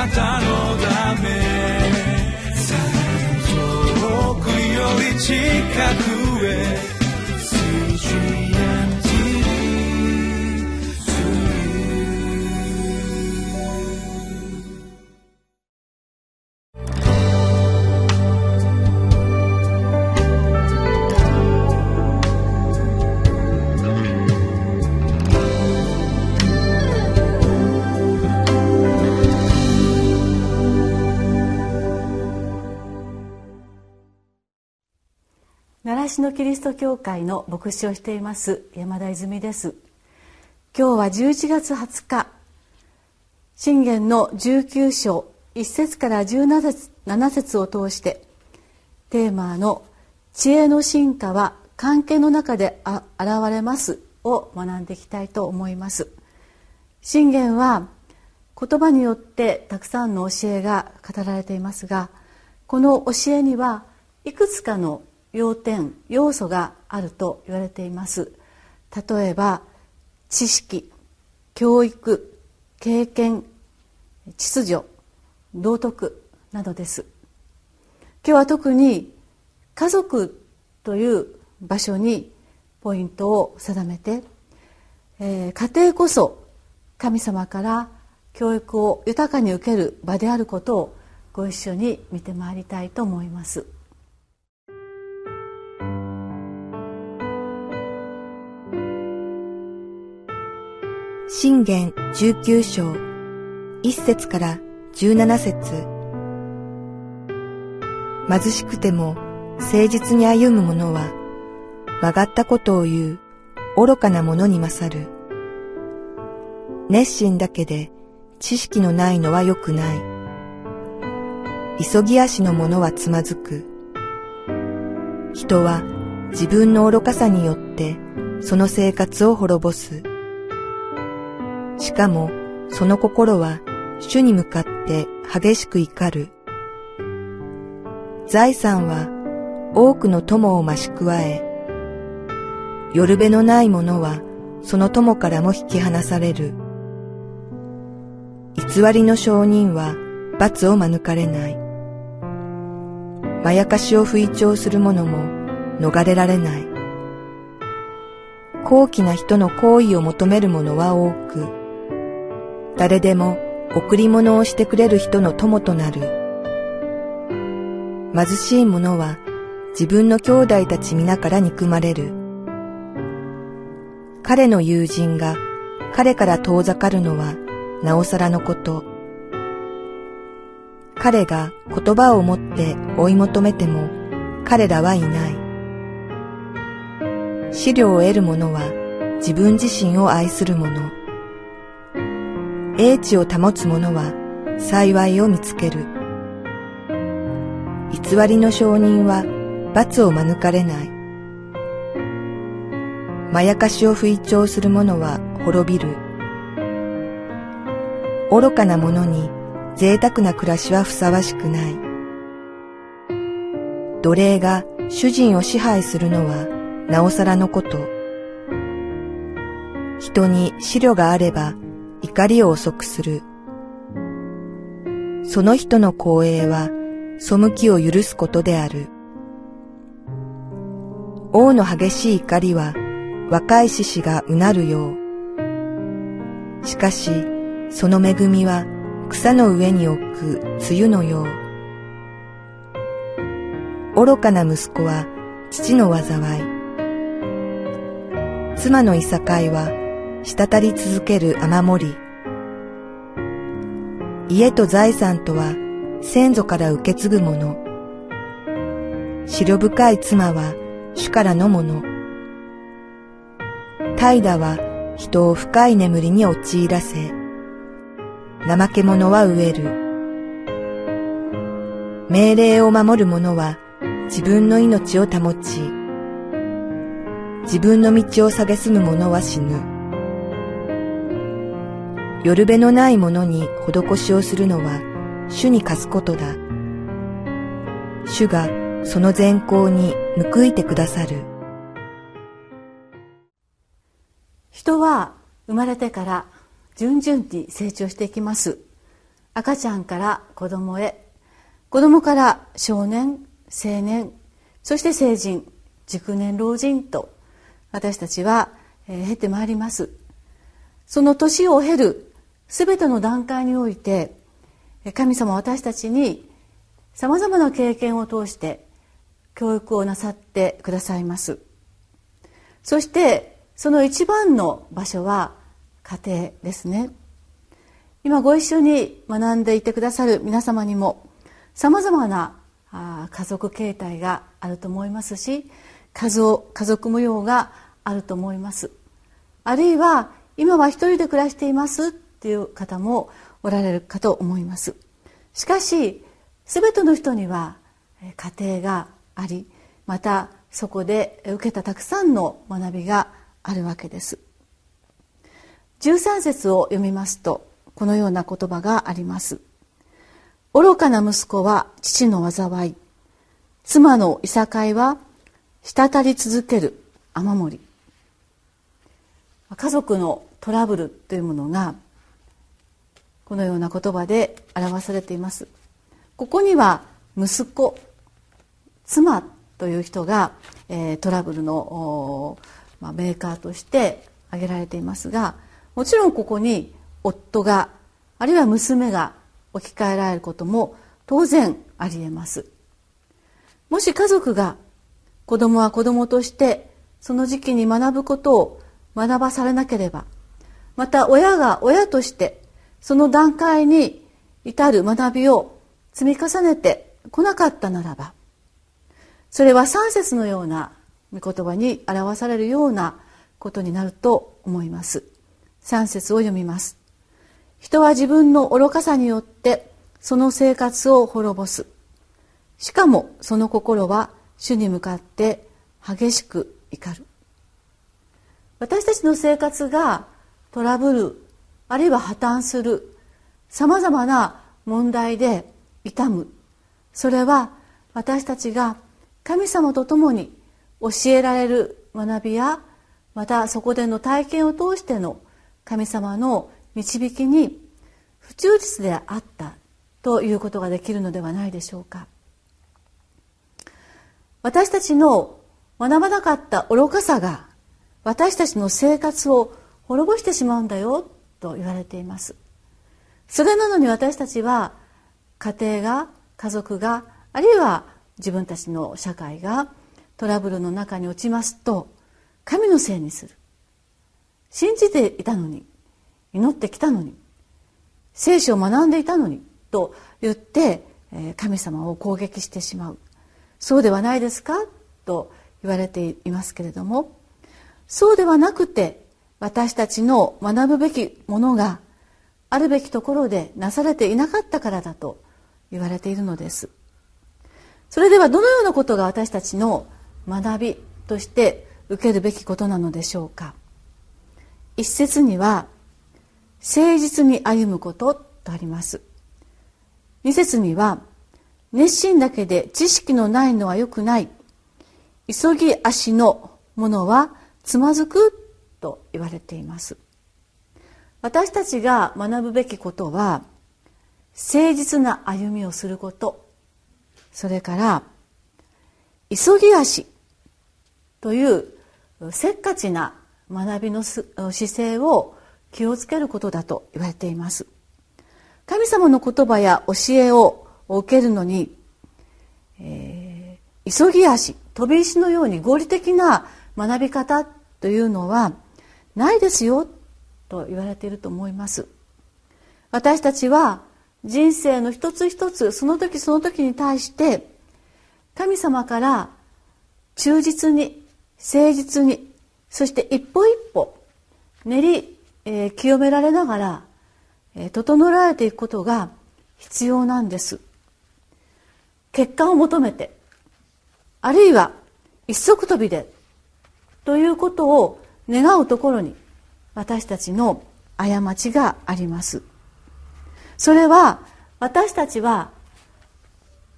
なたのため。遠くより近く。習のキリスト教会の牧師をしています山田泉です。今日は11月20日信玄の19章1節から17節 ,7 節を通してテーマの「知恵の進化は関係の中で現れます」を学んでいきたいと思います。信玄は言葉によってたくさんの教えが語られていますがこの教えにはいくつかの要点要素があると言われています例えば知識教育経験秩序道徳などです今日は特に家族という場所にポイントを定めて、えー、家庭こそ神様から教育を豊かに受ける場であることをご一緒に見てまいりたいと思います。信玄19章1節から17節。貧しくても誠実に歩む者は曲がったことを言う愚かな者に勝る。熱心だけで知識のないのは良くない。急ぎ足の者はつまずく。人は自分の愚かさによってその生活を滅ぼす。しかもその心は主に向かって激しく怒る。財産は多くの友を増し加え、夜べのない者はその友からも引き離される。偽りの証人は罰を免れない。まやかしを吹聴する者も逃れられない。高貴な人の行為を求める者は多く、誰でも贈り物をしてくれる人の友となる。貧しい者は自分の兄弟たち皆から憎まれる。彼の友人が彼から遠ざかるのはなおさらのこと。彼が言葉を持って追い求めても彼らはいない。資料を得る者は自分自身を愛する者。英知を保つ者は幸いを見つける。偽りの証人は罰を免れない。まやかしを吹聴する者は滅びる。愚かな者に贅沢な暮らしはふさわしくない。奴隷が主人を支配するのはなおさらのこと。人に資料があれば怒りを遅くする。その人の光栄は背きを許すことである。王の激しい怒りは若い獅子がうなるよう。しかし、その恵みは草の上に置く梅雨のよう。愚かな息子は父の災い。妻のいさかいは滴り続ける雨漏り。家と財産とは先祖から受け継ぐもの。白深い妻は主からのもの。怠惰は人を深い眠りに陥らせ、怠け者は飢える。命令を守る者は自分の命を保ち、自分の道を蔑む者は死ぬ。夜べのないものに施しをするのは主に貸すことだ。主がその善行に報いてくださる。人は生まれてから順々に成長していきます。赤ちゃんから子供へ子供から少年青年そして成人熟年老人と私たちは、えー、経てまいりますその年を経る全ての段階において神様私たちにさまざまな経験を通して教育をなさってくださいます。そしてその一番の場所は家庭ですね。今ご一緒に学んでいてくださる皆様にもさまざまな家族形態があると思いますし家族模様があると思います。あるいは今は一人で暮らしていますっていう方もおられるかと思います。しかし全ての人には家庭がありまたそこで受けたたくさんの学びがあるわけです。13節を読みますとこのような言葉があります。愚かな息子は父の災い。妻のいさかいは滴り続ける雨漏り。家族のトラブルというものがこのような言葉で表されています。ここには息子妻という人が、えー、トラブルの、まあ、メーカーとして挙げられていますがもちろんここに夫があるいは娘が置き換えられることも当然ありえます。もし家族が子供は子供としてその時期に学ぶことを学ばされなければまた親が親としてその段階に至る学びを積み重ねてこなかったならばそれは三節のような御言葉に表されるようなことになると思います。三節を読みます。人は自分の愚かさによってその生活を滅ぼす。しかもその心は主に向かって激しく怒る。私たちの生活がトラブルあるいは破綻する。さまざまな問題で痛む。それは私たちが神様と共に教えられる学びやまたそこでの体験を通しての神様の導きに不忠実であったということができるのではないでしょうか。私たちの学ばなかった愚かさが私たちの生活を滅ぼしてしまうんだよ。と言われています。それなのに私たちは家庭が家族があるいは自分たちの社会がトラブルの中に落ちますと神のせいにする。信じていたのに祈ってきたのに聖書を学んでいたのにと言って神様を攻撃してしまう。そうではないですか？と言われていますけれどもそうではなくて私たちの学ぶべきものがあるべきところでなされていなかったからだと言われているのです。それではどのようなことが私たちの学びとして受けるべきことなのでしょうか。一節には誠実に歩むこととあります。二節には熱心だけで知識のないのはよくない。急ぎ足のものはつまずくと言われています。私たちが学ぶべきことは誠実な歩みをすること。それから急ぎ足というせっかちな学びの姿勢を気をつけることだと言われています。神様の言葉や教えを受けるのに、えー、急ぎ足飛び石のように合理的な学び方というのはないですよと言われていると思います。私たちは人生の一つ一つその時その時に対して神様から忠実に誠実にそして一歩一歩練り、えー、清められながら、えー、整えられていくことが必要なんです。結果を求めてあるいは一足飛びでということを願うところに私たちの過ちがあります。それは私たちは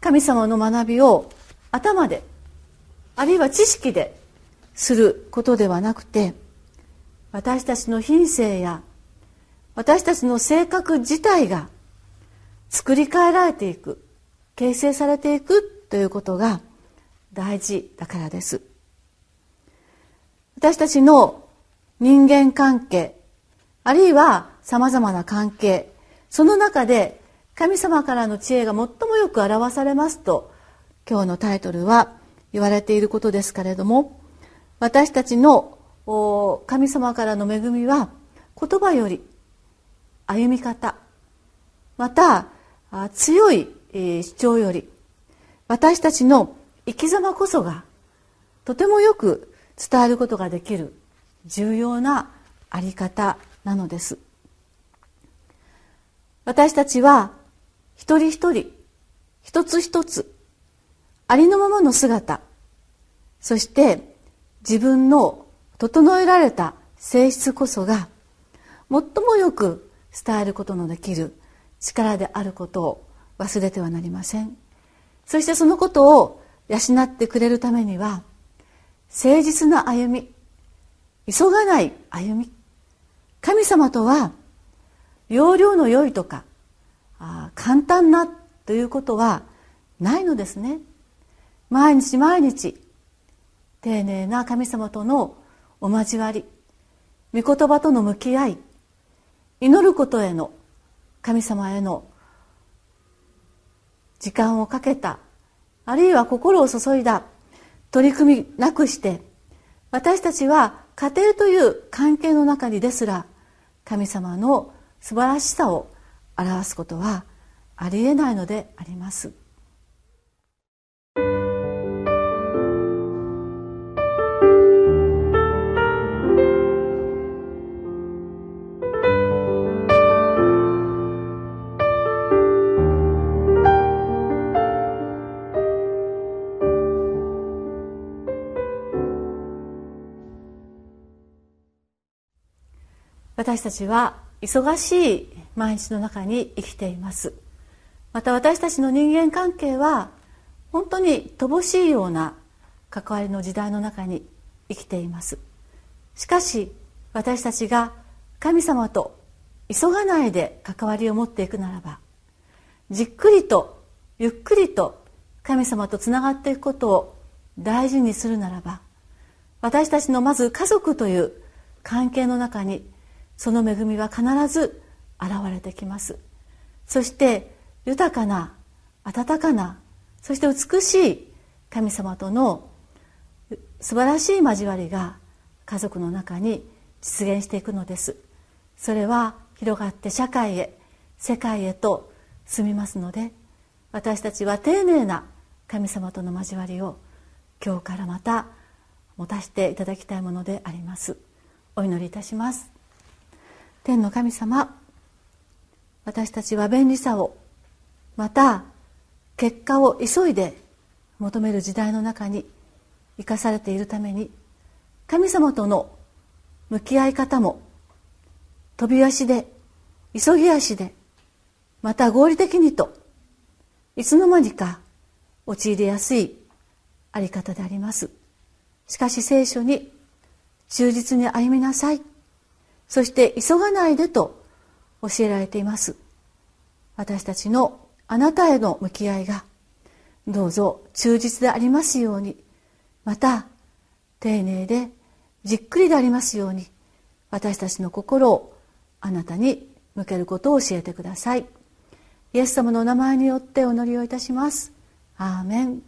神様の学びを頭であるいは知識ですることではなくて私たちの品性や私たちの性格自体が作り変えられていく形成されていくということが大事だからです。私たちの人間関係あるいはさまざまな関係その中で神様からの知恵が最もよく表されますと今日のタイトルは言われていることですけれども私たちの神様からの恵みは言葉より歩み方また強い主張より私たちの生き様こそがとてもよく伝えることができる重要なあり方なのです。私たちは一人一人一つ一つありのままの姿そして自分の整えられた性質こそが最もよく伝えることのできる力であることを忘れてはなりません。そしてそのことを養ってくれるためには誠実な歩み急がない歩み。神様とは容量の良いとか簡単なということはないのですね。毎日毎日丁寧な神様とのお交わり御言葉との向き合い祈ることへの神様への時間をかけたあるいは心を注いだ取り組みなくして私たちは家庭という関係の中にですら神様の素晴らしさを表すことはありえないのであります。私たちは忙しい毎日の中に生きています。また私たちの人間関係は本当に乏しいような関わりの時代の中に生きています。しかし私たちが神様と急がないで関わりを持っていくならばじっくりとゆっくりと神様とつながっていくことを大事にするならば私たちのまず家族という関係の中にその恵みは必ず現れてきます。そして豊かな温かなそして美しい神様との素晴らしい交わりが家族の中に実現していくのです。それは広がって社会へ世界へと進みますので私たちは丁寧な神様との交わりを今日からまた持たせていただきたいものであります。お祈りいたします。天の神様私たちは便利さをまた結果を急いで求める時代の中に生かされているために神様との向き合い方も飛び足で急ぎ足でまた合理的にといつの間にか陥りやすいあり方であります。しかし聖書に忠実に歩みなさい。そして急がないでと教えられています。私たちのあなたへの向き合いがどうぞ忠実でありますようにまた丁寧でじっくりでありますように私たちの心をあなたに向けることを教えてください。イエス様のお名前によってお祈りをいたします。アーメン。